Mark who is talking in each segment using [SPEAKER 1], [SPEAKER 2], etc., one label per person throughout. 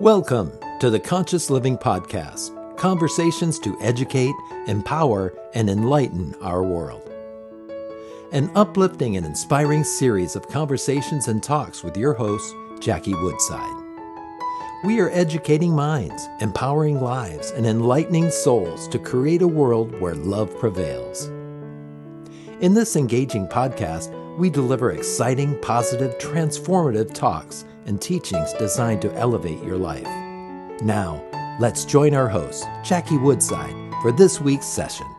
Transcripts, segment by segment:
[SPEAKER 1] Welcome to the Conscious Living Podcast conversations to educate, empower, and enlighten our world. An uplifting and inspiring series of conversations and talks with your host, Jackie Woodside. We are educating minds, empowering lives, and enlightening souls to create a world where love prevails. In this engaging podcast, we deliver exciting, positive, transformative talks and teachings designed to elevate your life. Now, let's join our host, Jackie Woodside, for this week's session.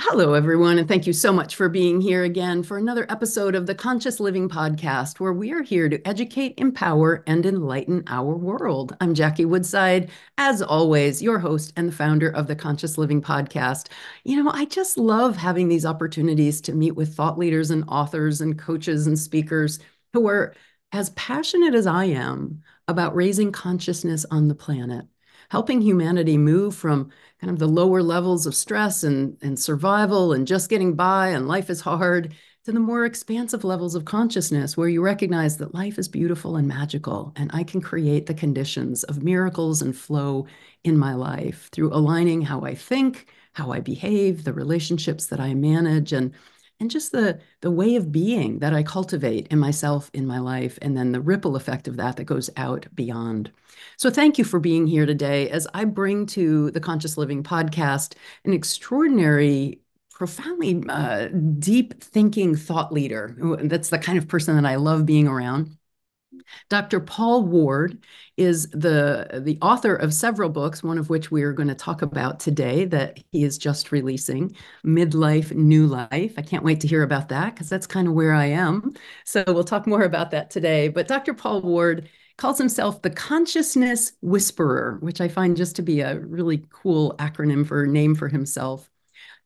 [SPEAKER 2] Hello, everyone, and thank you so much for being here again for another episode of the Conscious Living Podcast, where we are here to educate, empower, and enlighten our world. I'm Jackie Woodside, as always, your host and the founder of the Conscious Living Podcast. You know, I just love having these opportunities to meet with thought leaders and authors and coaches and speakers who are as passionate as I am about raising consciousness on the planet helping humanity move from kind of the lower levels of stress and, and survival and just getting by and life is hard to the more expansive levels of consciousness where you recognize that life is beautiful and magical and I can create the conditions of miracles and flow in my life through aligning how I think, how I behave, the relationships that I manage and and just the the way of being that I cultivate in myself in my life and then the ripple effect of that that goes out beyond. So thank you for being here today as I bring to the Conscious Living podcast an extraordinary profoundly uh, deep thinking thought leader. That's the kind of person that I love being around. Dr. Paul Ward is the, the author of several books, one of which we are going to talk about today that he is just releasing, Midlife, New Life. I can't wait to hear about that because that's kind of where I am. So we'll talk more about that today. But Dr. Paul Ward calls himself the Consciousness Whisperer, which I find just to be a really cool acronym for name for himself.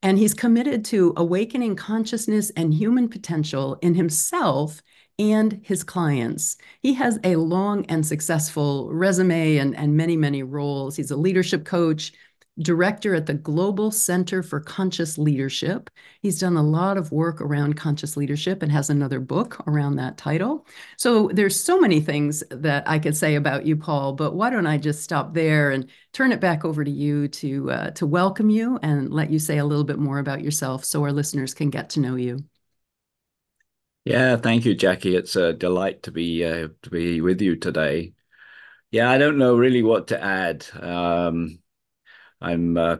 [SPEAKER 2] And he's committed to awakening consciousness and human potential in himself and his clients. He has a long and successful resume and, and many, many roles. He's a leadership coach, director at the Global Center for Conscious Leadership. He's done a lot of work around conscious leadership and has another book around that title. So there's so many things that I could say about you, Paul, but why don't I just stop there and turn it back over to you to uh, to welcome you and let you say a little bit more about yourself so our listeners can get to know you.
[SPEAKER 3] Yeah, thank you, Jackie. It's a delight to be uh, to be with you today. Yeah, I don't know really what to add. Um, I'm uh,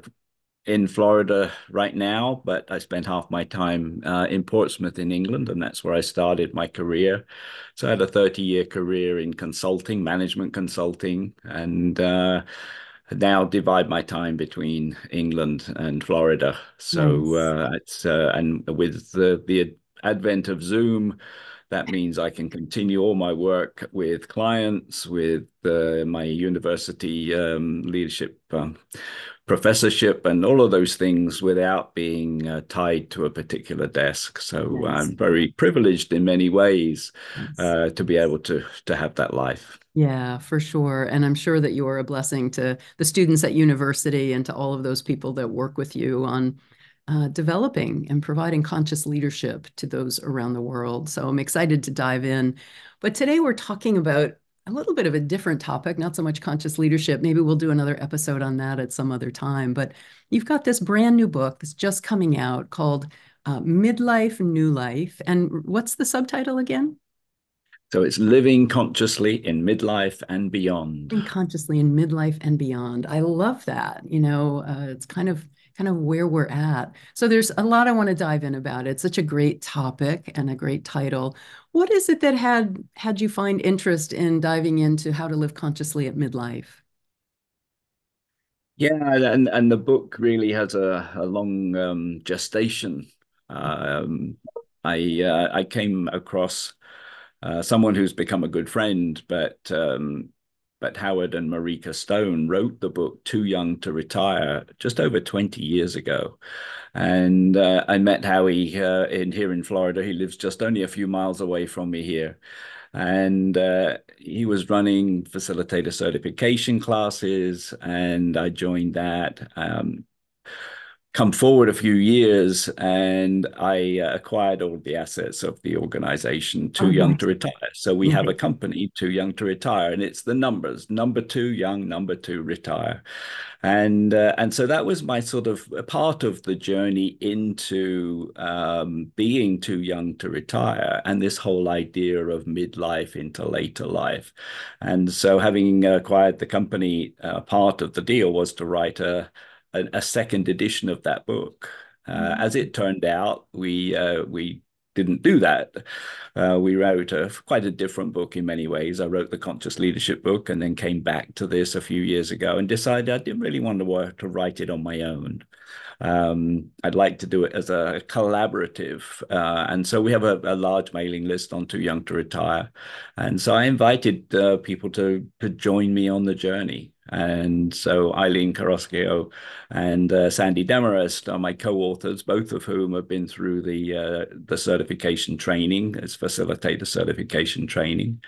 [SPEAKER 3] in Florida right now, but I spent half my time uh, in Portsmouth in England, and that's where I started my career. So I had a 30 year career in consulting, management consulting, and uh, now divide my time between England and Florida. So nice. uh, it's uh, and with the the advent of Zoom, that means I can continue all my work with clients, with uh, my university um, leadership um, professorship, and all of those things without being uh, tied to a particular desk. So I'm very privileged in many ways uh, to be able to to have that life.
[SPEAKER 2] Yeah, for sure. And I'm sure that you are a blessing to the students at university and to all of those people that work with you on uh, developing and providing conscious leadership to those around the world. So I'm excited to dive in. But today we're talking about a little bit of a different topic, not so much conscious leadership. Maybe we'll do another episode on that at some other time. But you've got this brand new book that's just coming out called uh, Midlife, New Life. And what's the subtitle again?
[SPEAKER 3] So it's living consciously in midlife and beyond.
[SPEAKER 2] Living consciously in midlife and beyond. I love that. You know, uh, it's kind of kind of where we're at. So there's a lot I want to dive in about. It's such a great topic and a great title. What is it that had had you find interest in diving into how to live consciously at midlife?
[SPEAKER 3] Yeah, and and the book really has a, a long um, gestation. Um, I uh, I came across uh, someone who's become a good friend, but um, but Howard and Marika Stone wrote the book Too Young to Retire just over 20 years ago. And uh, I met Howie uh, in here in Florida. He lives just only a few miles away from me here. And uh, he was running facilitator certification classes, and I joined that. Um, come forward a few years and I uh, acquired all the assets of the organization too oh, young to retire. So we mm-hmm. have a company too young to retire, and it's the numbers number two young, number two retire, and uh, and so that was my sort of part of the journey into um, being too young to retire, and this whole idea of midlife into later life, and so having acquired the company, uh, part of the deal was to write a a, a second edition of that book. Uh, mm-hmm. As it turned out, we uh, we didn't do that. Uh, we wrote a, quite a different book in many ways. I wrote the Conscious Leadership book and then came back to this a few years ago and decided I didn't really want to work to write it on my own. Um, I'd like to do it as a collaborative. Uh, and so we have a, a, large mailing list on Too Young to Retire. And so I invited uh, people to, to join me on the journey. And so Eileen Carrasquillo and uh, Sandy Demarest are my co-authors, both of whom have been through the uh, the certification training, as facilitator certification training.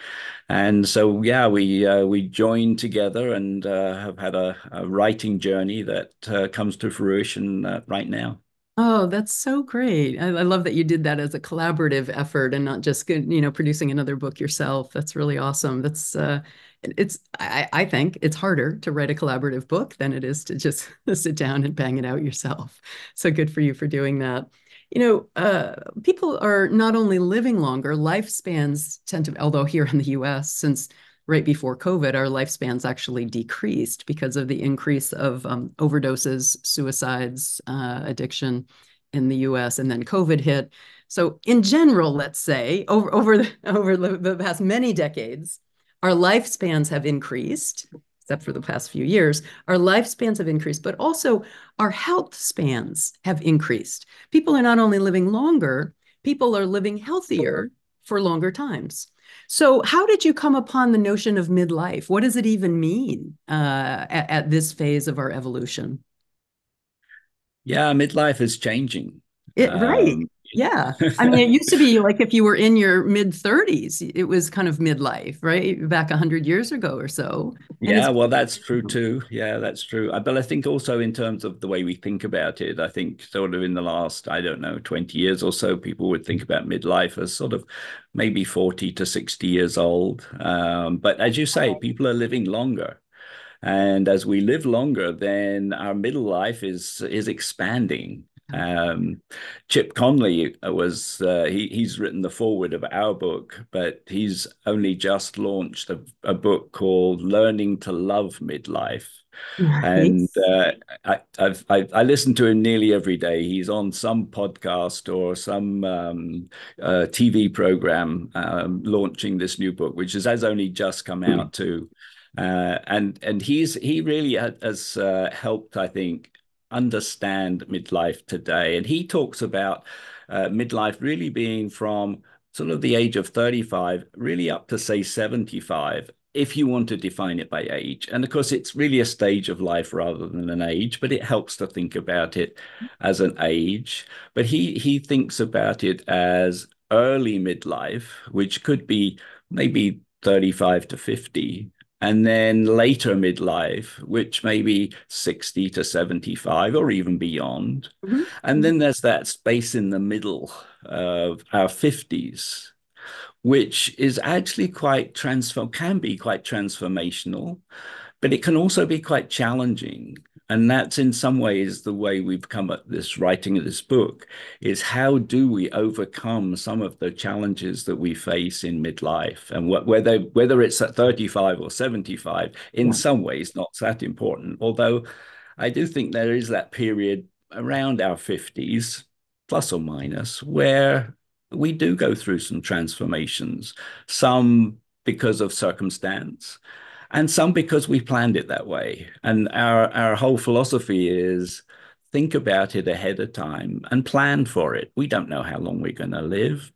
[SPEAKER 3] And so, yeah, we uh, we joined together and uh, have had a, a, writing journey that uh, comes to fruition uh, right now.
[SPEAKER 2] Oh, that's so great. I, I, love that you did that as a collaborative effort and not just, you know, producing another book yourself. That's really awesome. That's uh it's I, I think it's harder to write a collaborative book than it is to just sit down and bang it out yourself. So good for you for doing that. You know, uh, people are not only living longer, lifespans tend to, although here in the US, since right before COVID, our lifespans actually decreased because of the increase of um, overdoses, suicides, uh, addiction in the US. And then COVID hit. So, in general, let's say over, over, over the past many decades, our lifespans have increased, except for the past few years. Our lifespans have increased, but also our health spans have increased. People are not only living longer, people are living healthier for longer times. So, how did you come upon the notion of midlife? What does it even mean uh, at, at, this phase of our evolution?
[SPEAKER 3] Yeah, midlife is changing.
[SPEAKER 2] It, right. Yeah. I mean, it used to be like if you were in your mid 30s, it was kind of midlife, right? Back 100 years ago or so.
[SPEAKER 3] And yeah, well, that's true too. Yeah, that's true. But I think also in terms of the way we think about it, I think sort of in the last, I don't know, 20 years or so, people would think about midlife as sort of maybe 40 to 60 years old. Um, but as you say, people are living longer. And as we live longer, then our middle life is is expanding. Um, Chip Conley was uh, he, he's written the foreword of our book, but he's only just launched a, a book called "Learning to Love Midlife." Nice. And uh, I, I've, I, I listen to him nearly every day. He's on some podcast or some um, uh, TV program um, launching this new book, which has, has only just come out too. Uh, and and he's he really has uh, helped, I think, understand midlife today. And he talks about uh, midlife really being from sort of the age of 35, really up to say 75, if you want to define it by age. And of course, it's really a stage of life rather than an age, but it helps to think about it as an age. But he he thinks about it as early midlife, which could be maybe 35 to 50 and then later midlife, which may be 60 to 75 or even beyond. Mm-hmm. And then there's that space in the middle of our 50s, which is actually quite transform can be quite transformational, but it can also be quite challenging and that's in some ways the way we've come at this writing of this book is how do we overcome some of the challenges that we face in midlife and wh- whether whether it's at 35 or 75 in yeah. some ways not that important although i do think there is that period around our 50s plus or minus where we do go through some transformations some because of circumstance and some because we planned it that way. And our our whole philosophy is think about it ahead of time and plan for it. We don't know how long we're going to live,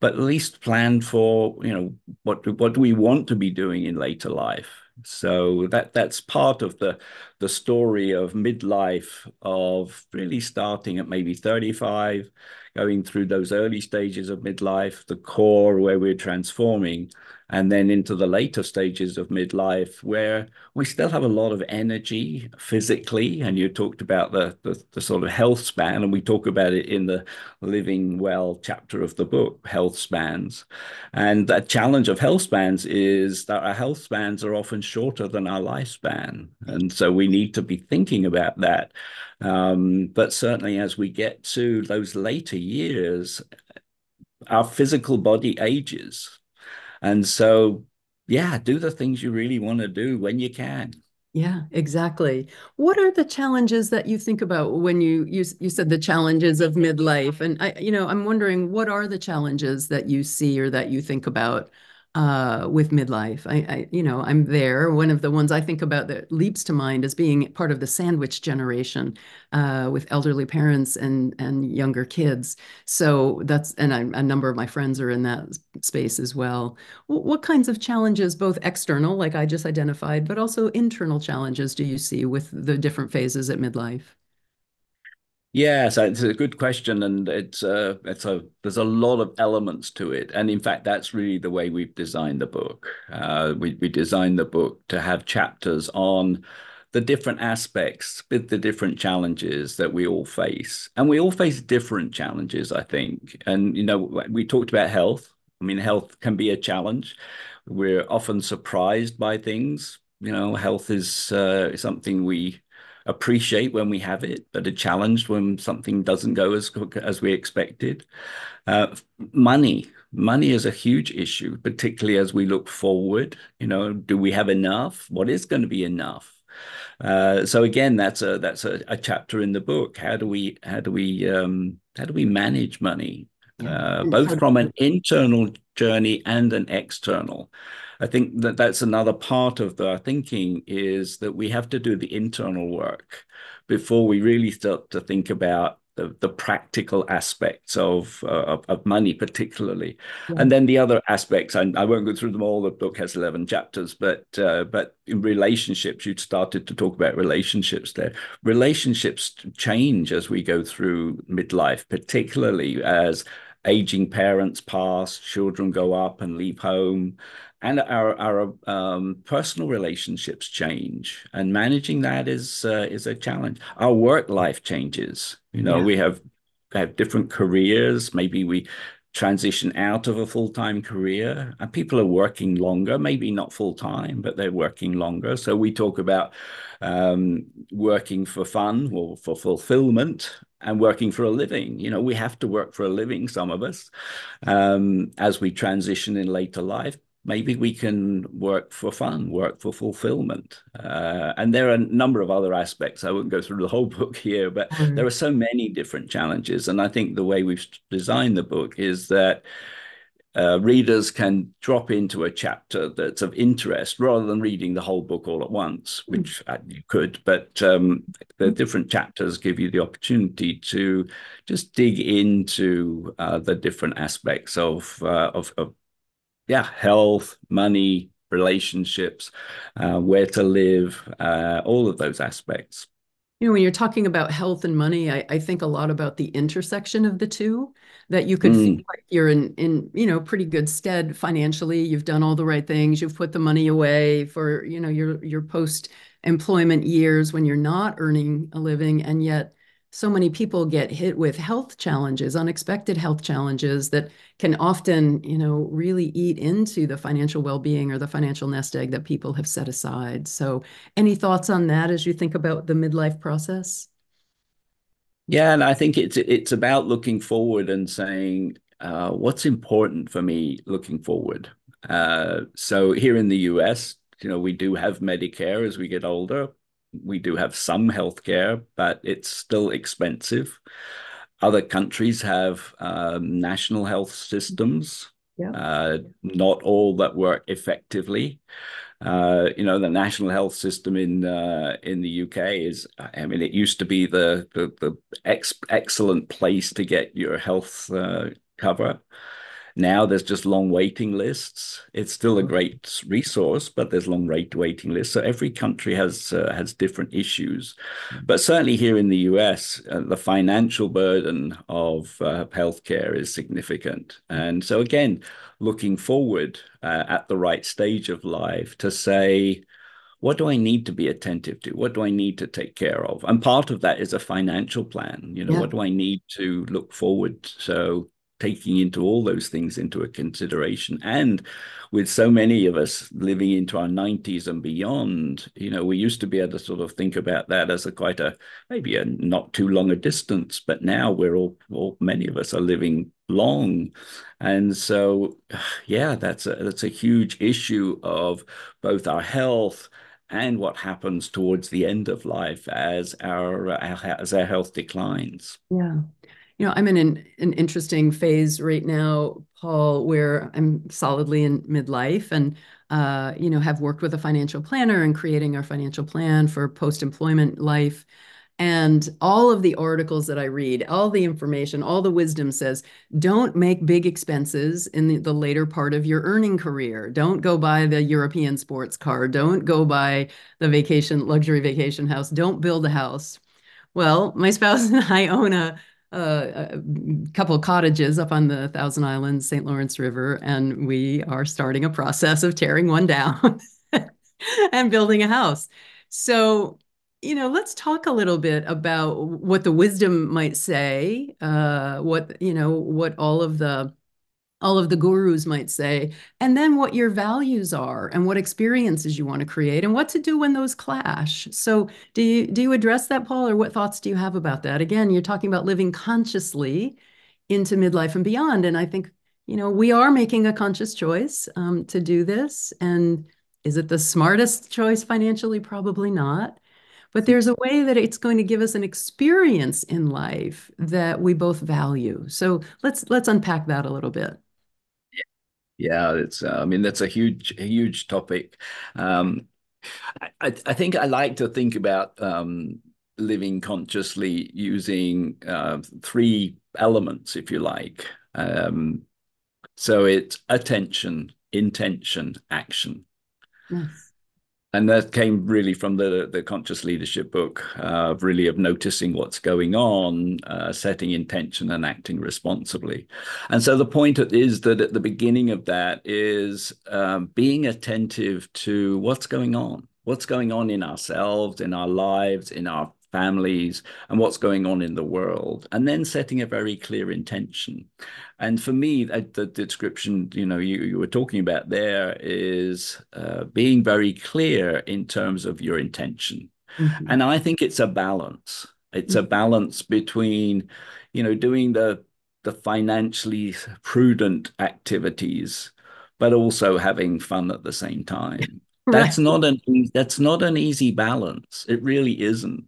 [SPEAKER 3] but at least plan for you know what what do we want to be doing in later life. So that that's part of the the story of midlife of really starting at maybe 35, going through those early stages of midlife, the core where we're transforming, and then into the later stages of midlife where we still have a lot of energy physically. And you talked about the, the, the sort of health span and we talk about it in the living well chapter of the book health spans. And the challenge of health spans is that our health spans are often shorter than our lifespan. And so we need to be thinking about that. Um, but certainly as we get to those later years our physical body ages and so, yeah, do the things you really want to do when you can.
[SPEAKER 2] Yeah, exactly. What are the challenges that you think about when you you you said the challenges of midlife and I you know, I'm wondering what are the challenges that you see or that you think about uh, with midlife. I, I, you know, I'm there. One of the ones I think about that leaps to mind as being part of the sandwich generation uh, with elderly parents and and younger kids. So that's and I, a number of my friends are in that space as well. What, what kinds of challenges, both external, like I just identified, but also internal challenges, do you see with the different phases at midlife?
[SPEAKER 3] Yes, it's a good question, and it's uh, it's a there's a lot of elements to it, and in fact, that's really the way we've designed the book. Uh, we we designed the book to have chapters on the different aspects, with the different challenges that we all face, and we all face different challenges, I think. And you know, we talked about health. I mean, health can be a challenge. We're often surprised by things. You know, health is uh, something we appreciate when we have it, but are challenged when something doesn't go as as we expected. Uh, money, money is a huge issue, particularly as we look forward. You know, do we have enough? What is going to be enough? Uh, so again, that's a that's a, a, chapter in the book. How do we how do we um, how do we manage money, uh, both from an internal journey and an external? I think that that's another part of the thinking is that we have to do the internal work before we really start to think about the, the practical aspects of, uh, of, money, particularly, yeah. and then the other aspects. I, I, won't go through them all. The book has eleven chapters, but uh, but in relationships, you started to talk about relationships there. Relationships change as we go through midlife, particularly as aging parents pass, children go up and leave home, and our our um, personal relationships change, and managing that is uh, is a challenge. Our work life changes. You know, yeah. we have have different careers. Maybe we transition out of a full time career, and people are working longer. Maybe not full time, but they're working longer. So we talk about um, working for fun or for fulfillment and working for a living. You know, we have to work for a living, some of us, um, as we transition in later life maybe we can work for fun, work for fulfillment. Uh, and there are a number of other aspects. I wouldn't go through the whole book here, but mm-hmm. there are so many different challenges. And I think the way we've designed the book is that uh, readers can drop into a chapter that's of interest rather than reading the whole book all at once, mm. which mm-hmm. you could. But um, the mm. different chapters give you the opportunity to just dig into uh, the different aspects of, uh, of, of yeah, health, money, relationships, uh, where to live, uh, all of those aspects.
[SPEAKER 2] You know, when you're talking about health and money, I, I think a lot about the intersection of the two. That you could mm. feel like you're in, in, you know, pretty good stead financially. You've done all the right things. You've put the money away for, you know, your your post employment years when you're not earning a living, and yet so many people get hit with health challenges, unexpected health challenges that can often, you know, really eat into the financial well-being or the financial nest egg that people have set aside. So, any thoughts on that as you think about the midlife process?
[SPEAKER 3] Yeah, and I think it's it's about looking forward and saying uh, what's important for me looking forward. Uh, so here in the U.S., you know, we do have Medicare as we get older, we do have some healthcare, but it's still expensive. Other countries have um, national health systems, yeah. uh, not all that work effectively. Uh, you know, the national health system in uh, in the UK is, I mean, it used to be the the, the ex excellent place to get your health uh, cover. Now there's just long waiting lists. It's still a great resource, but there's long rate waiting lists. So every country has uh, has different issues. Mm. But certainly here in the US, uh, the financial burden of uh, healthcare is significant. And so again, looking forward uh, at the right stage of life to say, what do I need to be attentive to? What do I need to take care of? And part of that is a financial plan. You know, yeah. what do I need to look forward? So taking into all those things into a consideration. And with so many of us living into our 90s and beyond you know we used to be able to sort of think about that as a quite a maybe a not too long a distance but now we're all, all many of us are living long. And so yeah that's a that's a huge issue of both our health and what happens towards the end of life as our, uh, as our health declines.
[SPEAKER 2] Yeah you know, I'm in an, an interesting phase right now, Paul, where I'm solidly in midlife and, uh, you know, have worked with a financial planner and creating our financial plan for post-employment life. And all of the articles that I read, all the information, all the wisdom says, don't make big expenses in the, the, later part of your earning career. Don't go buy the European sports car. Don't go buy the vacation, luxury vacation house. Don't build a house. Well, my spouse and I own a a couple of cottages up on the Thousand Islands, St. Lawrence River, and we are starting a process of tearing one down and building a house. So, you know, let's talk a little bit about what the wisdom might say, uh, what, you know, what all of the all of the gurus might say, and then what your values are and what experiences you want to create and what to do when those clash. So do you do you address that, Paul, or what thoughts do you have about that? Again, you're talking about living consciously into midlife and beyond. And I think, you know, we are making a conscious choice um, to do this. And is it the smartest choice financially? Probably not. But there's a way that it's going to give us an experience in life that we both value. So let's let's unpack that a little bit.
[SPEAKER 3] Yeah, it's. Uh, I mean, that's a huge, huge topic. Um, I, I think I like to think about um, living consciously using uh, three elements, if you like. Um, so it's attention, intention, action. Yes and that came really from the the conscious leadership book uh, really of noticing what's going on uh, setting intention and acting responsibly. And so the point is that at the beginning of that is um, being attentive to what's going on what's going on in ourselves in our lives in our families and what's going on in the world and then setting a very clear intention and for me the, the description you know you, you were talking about there is uh, being very clear in terms of your intention mm-hmm. and i think it's a balance it's mm-hmm. a balance between you know doing the the financially prudent activities but also having fun at the same time that's right. not an that's not an easy balance it really isn't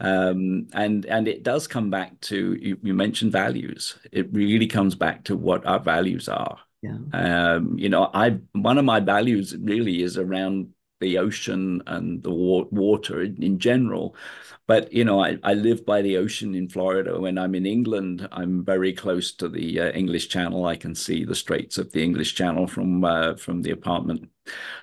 [SPEAKER 3] um, and and it does come back to you, you, mentioned values. It really comes back to what our values are. Yeah. Um, you know, I one of my values really is around the ocean and the wa- water in, in, general. But you know, I, I live by the ocean in Florida. When I'm in England, I'm very close to the uh, English Channel. I can see the Straits of the English Channel from uh, from the apartment.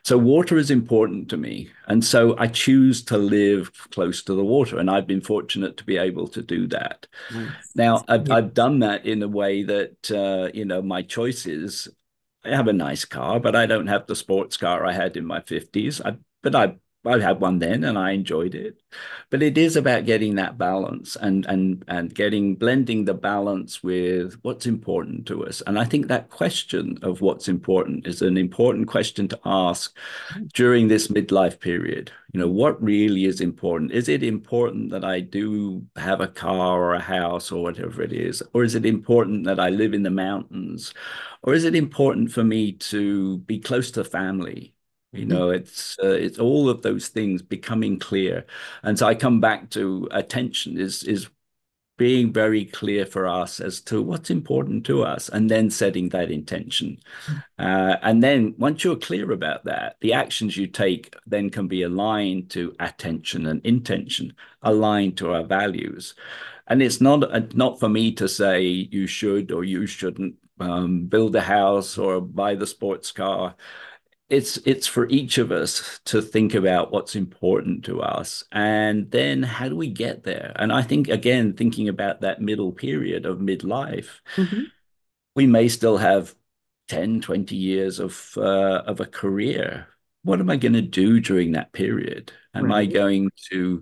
[SPEAKER 3] So water is important to me, and so I choose to live close to the water. And I've been fortunate to be able to do that. Nice. Now, I've, yeah. I've done that in a way that uh, you know my choices I have a nice car, but I don't have the sports car I had in my 50s. I, but I I had one then and I enjoyed it. But it is about getting that balance and and and getting blending the balance with what's important to us. And I think that question of what's important is an important question to ask during this midlife period. You know, what really is important? Is it important that I do have a car or a house or whatever it is? Or is it important that I live in the mountains? Or is it important for me to be close to family? You mm-hmm. know, it's uh, it's all of those things becoming clear, and so I come back to attention is is being very clear for us as to what's important to us, and then setting that intention, mm. uh, and then once you're clear about that, the actions you take then can be aligned to attention and intention, aligned to our values, and it's not uh, not for me to say you should or you shouldn't um, build a house or buy the sports car it's it's for each of us to think about what's important to us and then how do we get there and i think again thinking about that middle period of midlife mm-hmm. we may still have 10, 20 years of uh, of a career. What am I going to do during that period? Am right. I going to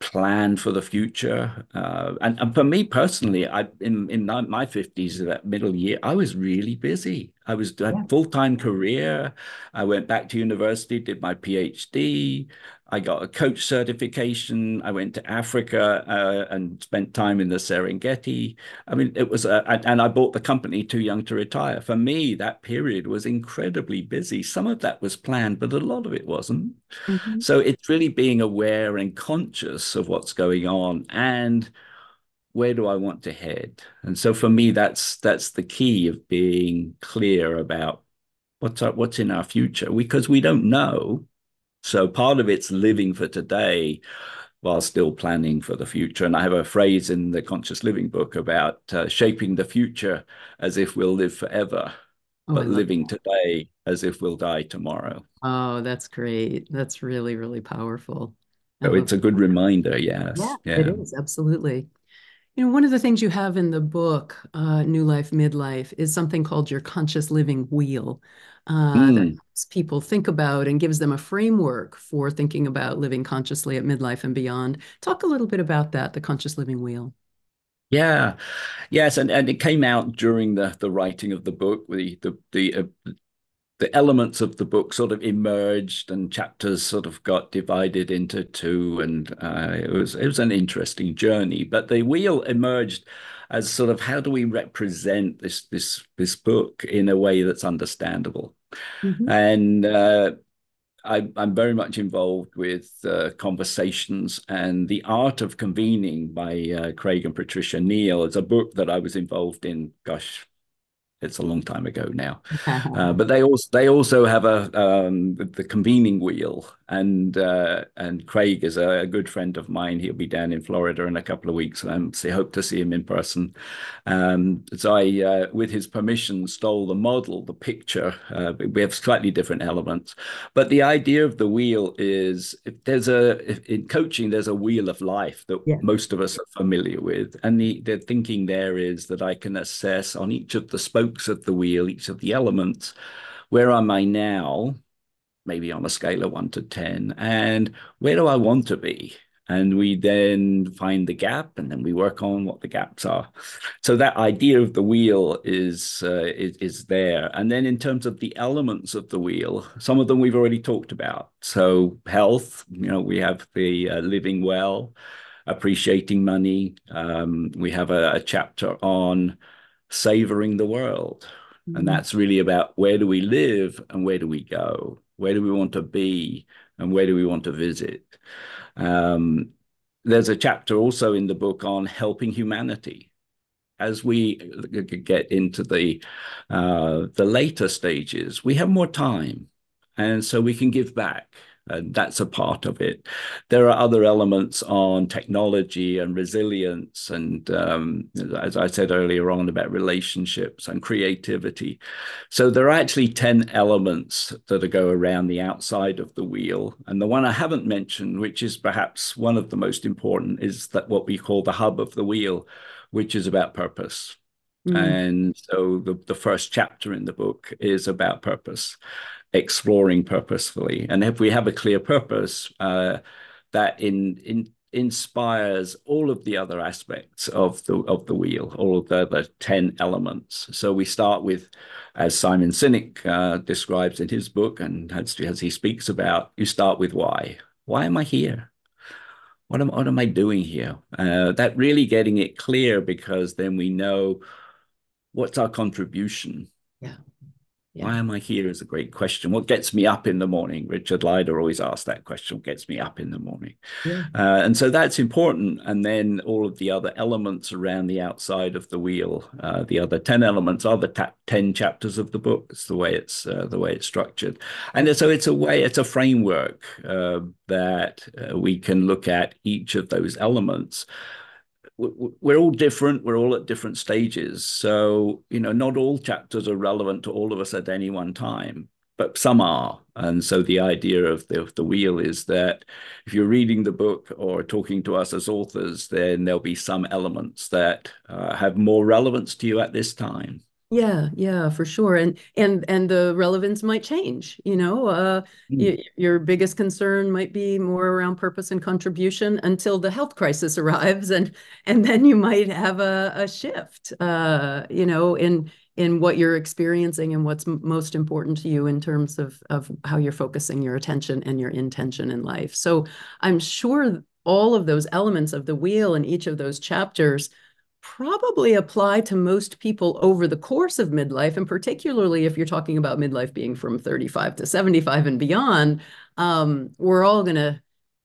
[SPEAKER 3] plan for the future. Uh, and, and, for me personally, I in in my fifties, that middle year, I was really busy. I was yeah. full time career. I went back to university, did my PhD. I got a coach certification. I went to Africa uh, and spent time in the Serengeti. I mean, it was, a, and I bought the company too young to retire. For me, that period was incredibly busy. Some of that was planned, but a lot of it wasn't. Mm-hmm. So it's really being aware and conscious of what's going on and where do I want to head? And so for me, that's that's the key of being clear about what's our, what's in our future because we don't know so part of it's living for today while still planning for the future. And I have a phrase in the Conscious Living book about uh, shaping the future as if we'll live forever, oh, but living that. today as if we'll die tomorrow.
[SPEAKER 2] Oh, that's great. That's really, really powerful.
[SPEAKER 3] So it's a good reminder. Yes.
[SPEAKER 2] Yeah, yeah, it is. Absolutely. You know, one of the things you have in the book, uh, New Life, Midlife, is something called your conscious living wheel uh, mm. People think about and gives them a framework for thinking about living consciously at midlife and beyond. Talk a little bit about that, the conscious living wheel.
[SPEAKER 3] Yeah, yes, and, and it came out during the the writing of the book. The the the uh, the elements of the book sort of emerged, and chapters sort of got divided into two, and uh, it was it was an interesting journey. But the wheel emerged as sort of how do we represent this this this book in a way that's understandable Mm-hmm. And uh, I, am very much involved with uh, conversations and the art of convening by uh, Craig and Patricia Neal. It's a book that I was involved in, gosh, it's a long time ago now. uh, but they also they also have a um, the convening wheel, and uh, and Craig is a, good friend of mine. He'll be down in Florida in a couple of weeks, and I hope to see him in person. Um, so I, uh, with his permission, stole the model, the picture. Uh, we have slightly different elements, but the idea of the wheel is if there's a if in coaching there's a wheel of life that yeah. most of us are familiar with, and the the thinking there is that I can assess on each of the spokes spokes of the wheel, each of the elements. Where am I now? Maybe on a scale of one to 10. And where do I want to be? And we then find the gap and then we work on what the gaps are. So that idea of the wheel is, uh, is, is there. And then in terms of the elements of the wheel, some of them we've already talked about. So health, you know, we have the uh, living well, appreciating money. Um, we have a, a chapter on savoring the world. Mm-hmm. And that's really about where do we live and where do we go? Where do we want to be and where do we want to visit? Um, there's a chapter also in the book on helping humanity. As we get into the uh, the later stages, we have more time, and so we can give back and that's a part of it. There are other elements on technology and resilience, and um, as I said earlier on about relationships and creativity. So there are actually 10 elements that go around the outside of the wheel. And the one I haven't mentioned, which is perhaps one of the most important, is that what we call the hub of the wheel, which is about purpose. Mm. And so the, the first chapter in the book is about purpose exploring purposefully. And if we have a clear purpose, uh, that in, in inspires all of the other aspects of the of the wheel, all of the, the ten elements. So we start with, as Simon Sinek uh, describes in his book, and as, as he speaks about, you start with why. Why am I here? What am, what am I doing here? Uh, that really getting it clear because then we know what's our contribution.
[SPEAKER 2] Yeah.
[SPEAKER 3] Why am I here is a great question. What gets me up in the morning? Richard Leider always asks that question. What gets me up in the morning? Yeah. Uh, and so that's important. And then all of the other elements around the outside of the wheel, uh, the other 10 elements are the ta- 10 chapters of the book. It's the way it's uh, the way it's structured. And so it's a way, it's a framework uh, that uh, we can look at each of those elements we're all different we're all at different stages. So you know not all chapters are relevant to all of us at any one time but some are. And so the idea of the, of the wheel is that if you're reading the book or talking to us as authors then there'll be some elements that uh, have more relevance to you at this time
[SPEAKER 2] Yeah, yeah, for sure. And and and the relevance might change, you know. Uh
[SPEAKER 3] Mm.
[SPEAKER 2] your biggest concern might be more around purpose and contribution until the health crisis arrives and and then you might have a, a shift uh you know in in what you're experiencing and what's most important to you in terms of of how you're focusing your attention and your intention in life. So I'm sure all of those elements of the wheel in each of those chapters probably apply to most people over the course of midlife, and particularly if you're talking about midlife being from 35 to 75 and beyond, um, we're all going to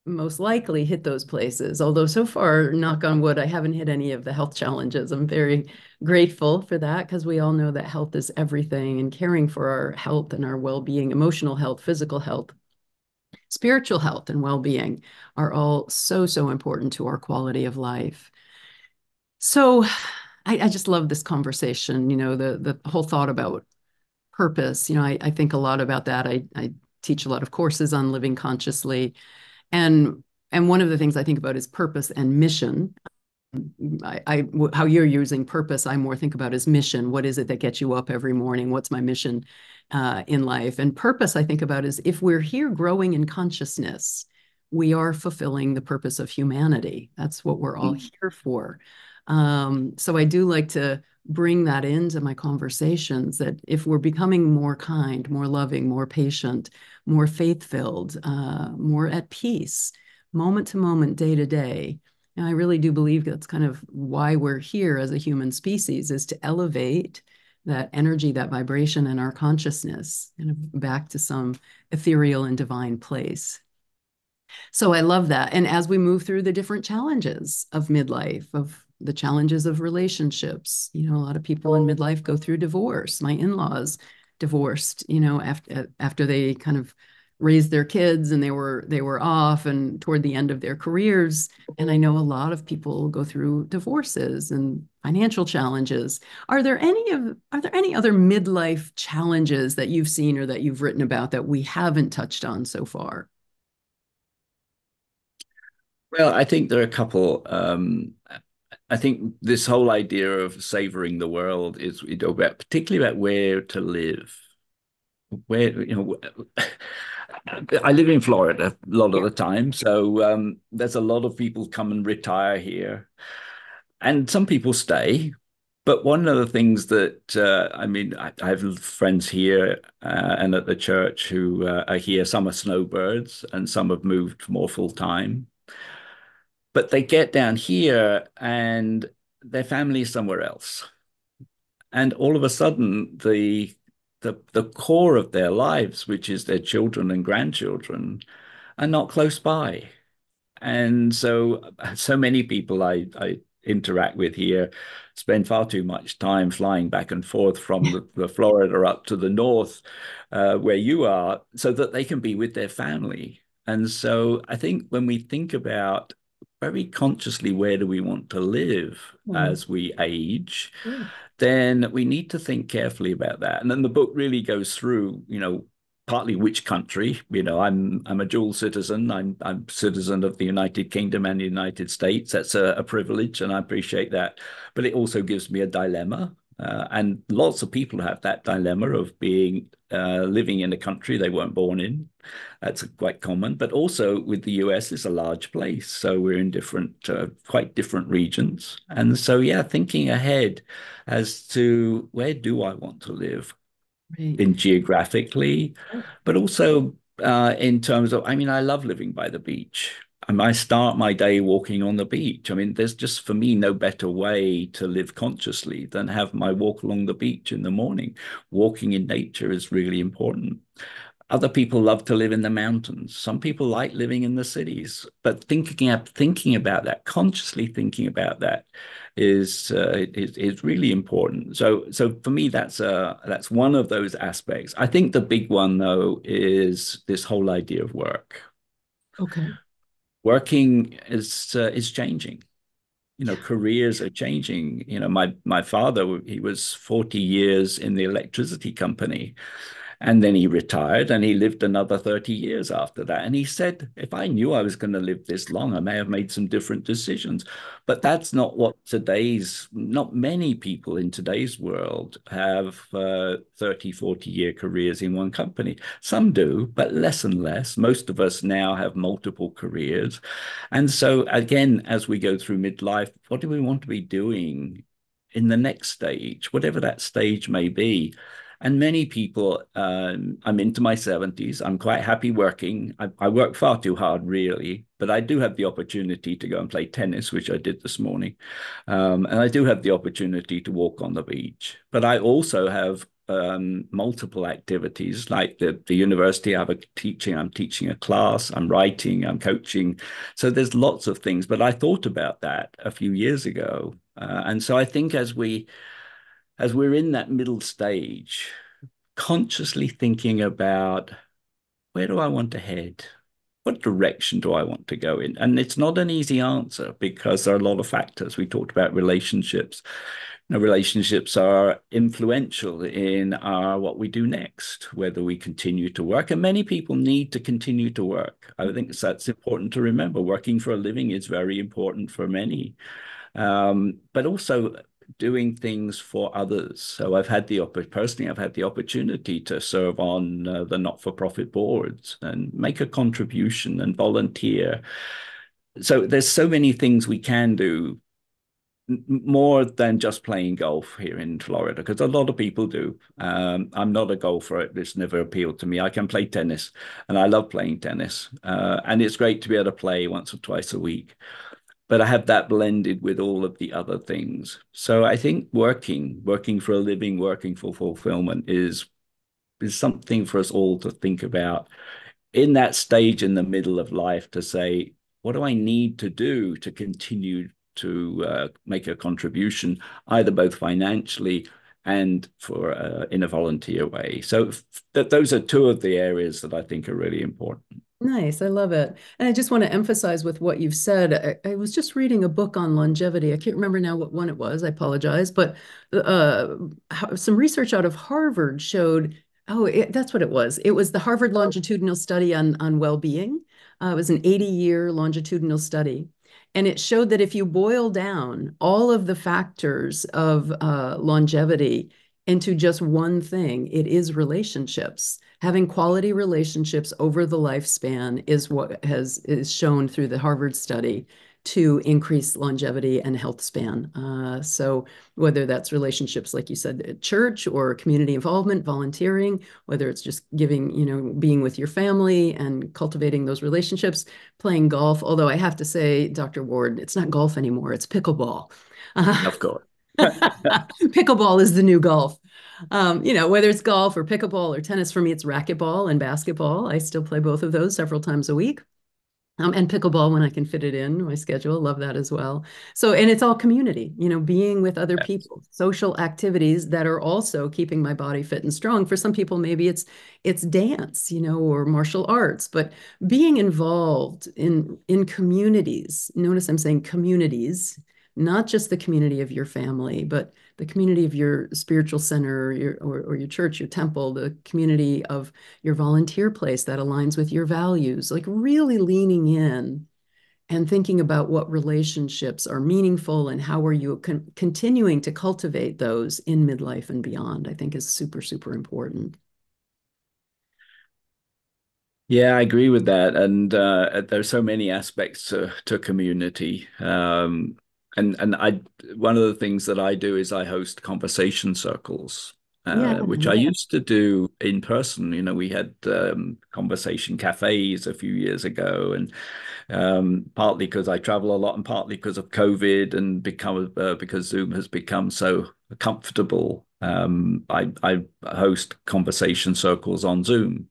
[SPEAKER 2] most likely hit those places. Although so far, knock on wood, I haven't hit any of the health challenges. I'm very grateful for that because we all know that health is everything and caring for our health and our well-being, emotional health, physical health, spiritual health and well-being are all so, so important to our quality of life. So I, I just love this conversation, you know, the the whole thought about purpose. You know, I, I think a lot about that. I, I teach a lot of courses on living consciously. And and one of the things I think about is purpose and mission. I, I how you're using purpose, I more think about as mission. What is it that gets you up every morning? What's my mission uh, in life? And purpose, I think about is if we're here growing in consciousness, we are fulfilling the purpose of humanity. That's what we're all mm. here for. Um, so I do like to bring that into my conversations that if we're becoming more kind, more loving, more patient, more faith filled, uh, more at peace, moment to moment, day to day. And I really do believe that's kind of why we're here as a human species is to elevate that energy, that vibration in our consciousness kind of back to some ethereal and divine place. So I love that. And as we move through the different challenges of midlife, of the challenges of relationships. You know, a lot of people in midlife go through divorce. My in-laws divorced, you know, after after they kind of raised their kids and they were they were off and toward the end of their careers and i know a lot of people go through divorces and financial challenges are there any of are there any other midlife challenges that you've seen or that you've written about that we haven't touched on so far
[SPEAKER 3] well i think there are a couple um, I think this whole idea of savoring the world is you know, about, particularly about where to live. Where you know, I live in Florida a lot of the time, so um, there's a lot of people come and retire here, and some people stay. But one of the things that uh, I mean, I, I, have friends here uh, and at the church who uh, are here. Some are snowbirds, and some have moved more full time but they get down here and their family is somewhere else. And all of a sudden, the the the core of their lives, which is their children and grandchildren, are not close by. And so so many people I, I interact with here spend far too much time flying back and forth from the, the Florida up to the north uh, where you are so that they can be with their family. And so I think when we think about very consciously where do we want to live mm. as we age, mm. then we need to think carefully about that. And then the book really goes through, you know, partly which country. You know, I'm I'm a dual citizen. I'm I'm citizen of the United Kingdom and the United States. That's a, a privilege, and I appreciate that. But it also gives me a dilemma. Uh, and lots of people have that dilemma of being uh, living in a country they weren't born in. That's quite common. But also with the US, it's a large place, so we're in different, uh, quite different regions. And so, yeah, thinking ahead as to where do I want to live, right. in geographically, but also uh, in terms of. I mean, I love living by the beach. I start my day walking on the beach. I mean, there's just for me no better way to live consciously than have my walk along the beach in the morning. Walking in nature is really important. Other people love to live in the mountains. Some people like living in the cities. But thinking thinking about that, consciously thinking about that, is uh, is, is really important. So so for me, that's uh that's one of those aspects. I think the big one though is this whole idea of work.
[SPEAKER 2] Okay
[SPEAKER 3] working is uh, is changing. You know careers are changing. You know my my father he was 40 years in the electricity company And then he retired and he lived another 30 years after that. And he said, if I knew I was going to live this long, I may have made some different decisions. But that's not what today's, not many people in today's world have uh, 30, 40 year careers in one company. Some do, but less and less. Most of us now have multiple careers. And so, again, as we go through midlife, what do we want to be doing in the next stage, whatever that stage may be? And many people, um, I'm into my 70s. I'm quite happy working. I, I, work far too hard, really, but I do have the opportunity to go and play tennis, which I did this morning. Um, and I do have the opportunity to walk on the beach. But I also have um, multiple activities like the, the university. I have a teaching, I'm teaching a class, I'm writing, I'm coaching. So there's lots of things. But I thought about that a few years ago. Uh, and so I think as we, as we're in that middle stage, consciously thinking about where do I want to head? What direction do I want to go in? And it's not an easy answer because there are a lot of factors. We talked about relationships. Know, relationships are influential in our what we do next, whether we continue to work. And many people need to continue to work. I think that's important to remember. Working for a living is very important for many. Um, but also doing things for others. So I've had the personally, I've had the opportunity to serve on uh, the not-for-profit boards and make a contribution and volunteer. So there's so many things we can do more than just playing golf here in Florida, because a lot of people do. Um, I'm not a golfer; it's never appealed to me. I can play tennis, and I love playing tennis, uh, and it's great to be able to play once or twice a week but I have that blended with all of the other things. So I think working, working for a living, working for fulfillment is is something for us all to think about in that stage in the middle of life to say, what do I need to do to continue to uh, make a contribution, either both financially and for uh, in a volunteer way. So th- those are two of the areas that I think are really important.
[SPEAKER 2] Nice. I love it. And I just want to emphasize with what you've said. I, I, was just reading a book on longevity. I can't remember now what one it was. I apologize. But uh, some research out of Harvard showed, oh, it, that's what it was. It was the Harvard longitudinal study on, on well-being. Uh, it was an 80-year longitudinal study. And it showed that if you boil down all of the factors of uh, longevity into just one thing, it is relationships having quality relationships over the lifespan is what has is shown through the Harvard study to increase longevity and health span. Uh, so whether that's relationships, like you said, at church or community involvement, volunteering, whether it's just giving, you know, being with your family and cultivating those relationships, playing golf. Although I have to say, Dr. Ward, it's not golf anymore; it's pickleball.
[SPEAKER 3] Uh, of course.
[SPEAKER 2] pickleball is the new golf um, you know, whether it's golf or pickleball or tennis, for me, it's racquetball and basketball. I still play both of those several times a week. Um, and pickleball when I can fit it in my schedule. Love that as well. So, and it's all community, you know, being with other yes. people, social activities that are also keeping my body fit and strong. For some people, maybe it's it's dance, you know, or martial arts, but being involved in in communities. Notice I'm saying communities, not just the community of your family, but the community of your spiritual center or your, or, or your church, your temple, the community of your volunteer place that aligns with your values, like really leaning in and thinking about what relationships are meaningful and how are you con continuing to cultivate those in midlife and beyond, I think is super, super important.
[SPEAKER 3] Yeah, I agree with that. And uh, there's so many aspects to, to community. Um, and and I one of the things that I do is I host conversation circles, uh, yeah, which yeah. I used to do in person. You know, we had um, conversation cafes a few years ago, and um, partly because I travel a lot, and partly because of COVID, and become uh, because Zoom has become so comfortable. Um, I, I host conversation circles on Zoom,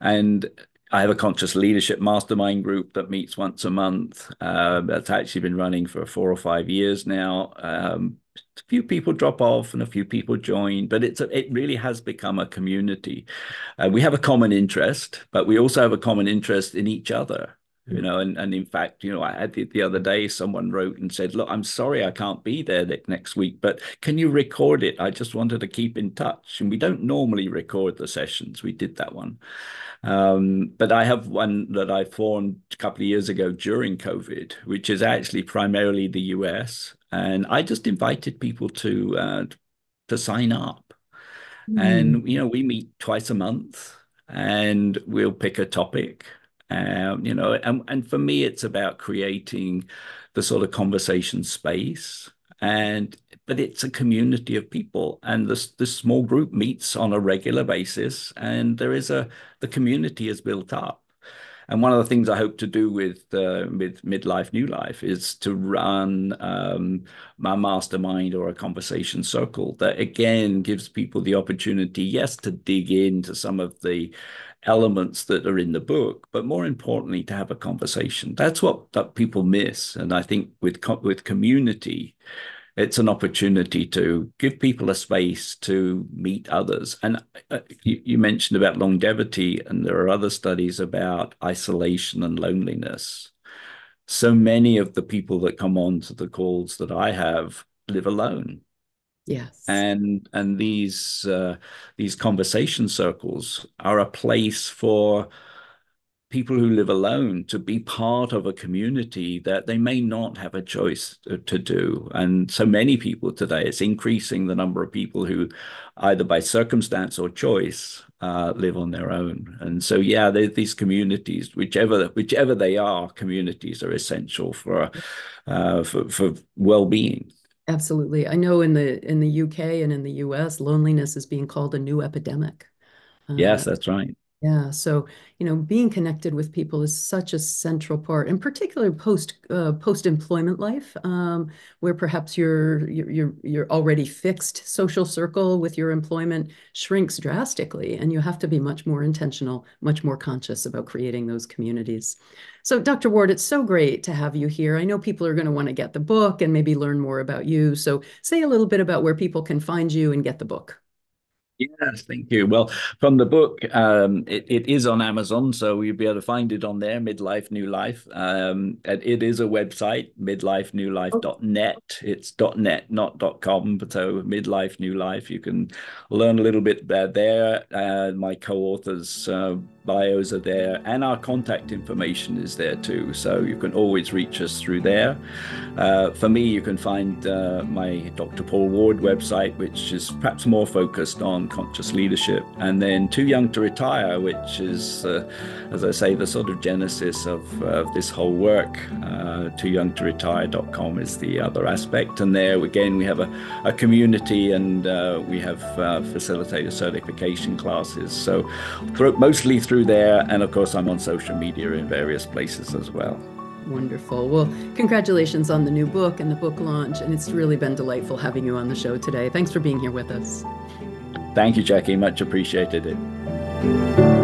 [SPEAKER 3] and I have a conscious leadership mastermind group that meets once a month. Uh, that's actually been running for four or five years now. Um, a few people drop off and a few people join, but it's a, it really has become a community. Uh, we have a common interest, but we also have a common interest in each other. You know and, and in fact you know i had the, the other day someone wrote and said look i'm sorry i can't be there next week but can you record it? I just wanted to keep in touch. And we don't normally record the sessions. We did that one. Um, but i have one that i formed a couple of years ago during covid which is actually primarily the us and i just invited people to uh, to sign up. Mm. and you know we meet twice a month and we'll pick a topic um, you know, and, and for me, it's about creating the sort of conversation space. And but it's a community of people, and this this small group meets on a regular basis, and there is a the community is built up. And one of the things I hope to do with uh, with midlife new life is to run um, my mastermind or a conversation circle that again gives people the opportunity, yes, to dig into some of the elements that are in the book, but more importantly, to have a conversation. That's what that people miss, and I think with with community, it's an opportunity to give people a space to meet others. And uh, you, you, mentioned about longevity, and there are other studies about isolation and loneliness. So many of the people that come on to the calls that I have live alone.
[SPEAKER 2] Yes.
[SPEAKER 3] And and these uh, these conversation circles are a place for people who live alone to be part of a community that they may not have a choice to, to, do. And so many people today, it's increasing the number of people who, either by circumstance or choice, uh, live on their own. And so, yeah, these communities, whichever whichever they are, communities are essential for uh, for, for well being.
[SPEAKER 2] Absolutely. I know in the in the UK and in the US, loneliness is being called a new epidemic.
[SPEAKER 3] Yes, uh, that's right.
[SPEAKER 2] Yeah. So, you know, being connected with people is such a central part, and particularly post uh, post employment life, um, where perhaps your your your already fixed social circle with your employment shrinks drastically, and you have to be much more intentional, much more conscious about creating those communities. So, Dr. Ward, it's so great to have you here. I know people are going to want to get the book and maybe learn more about you. So, say a little bit about where people can find you and get the book.
[SPEAKER 3] Yes, thank you. Well, from the book, um, it, it is on Amazon, so you'll be able to find it on there, Midlife New Life. Um, it is a website, midlifenewlife.net. It's .net, not .com, but so Midlife New Life. You can learn a little bit there. Uh, my co-authors uh, bios are there and our contact information is there too. So you can always reach us through there. Uh, for me you can find uh, my dr paul ward website which is perhaps more focused on conscious leadership. And then too young to retire which is uh, as i say the sort of genesis of, this whole work. Uh, too young to retire.com is the other aspect. And there again we have a, a community and uh, we have uh, facilitator certification classes. So mostly through through there. And of course, I'm on social media in various places as well.
[SPEAKER 2] Wonderful. Well, congratulations on the new book and the book launch. And it's really been delightful having you on the show today. Thanks for being here with us.
[SPEAKER 3] Thank you, Jackie. Much appreciated it.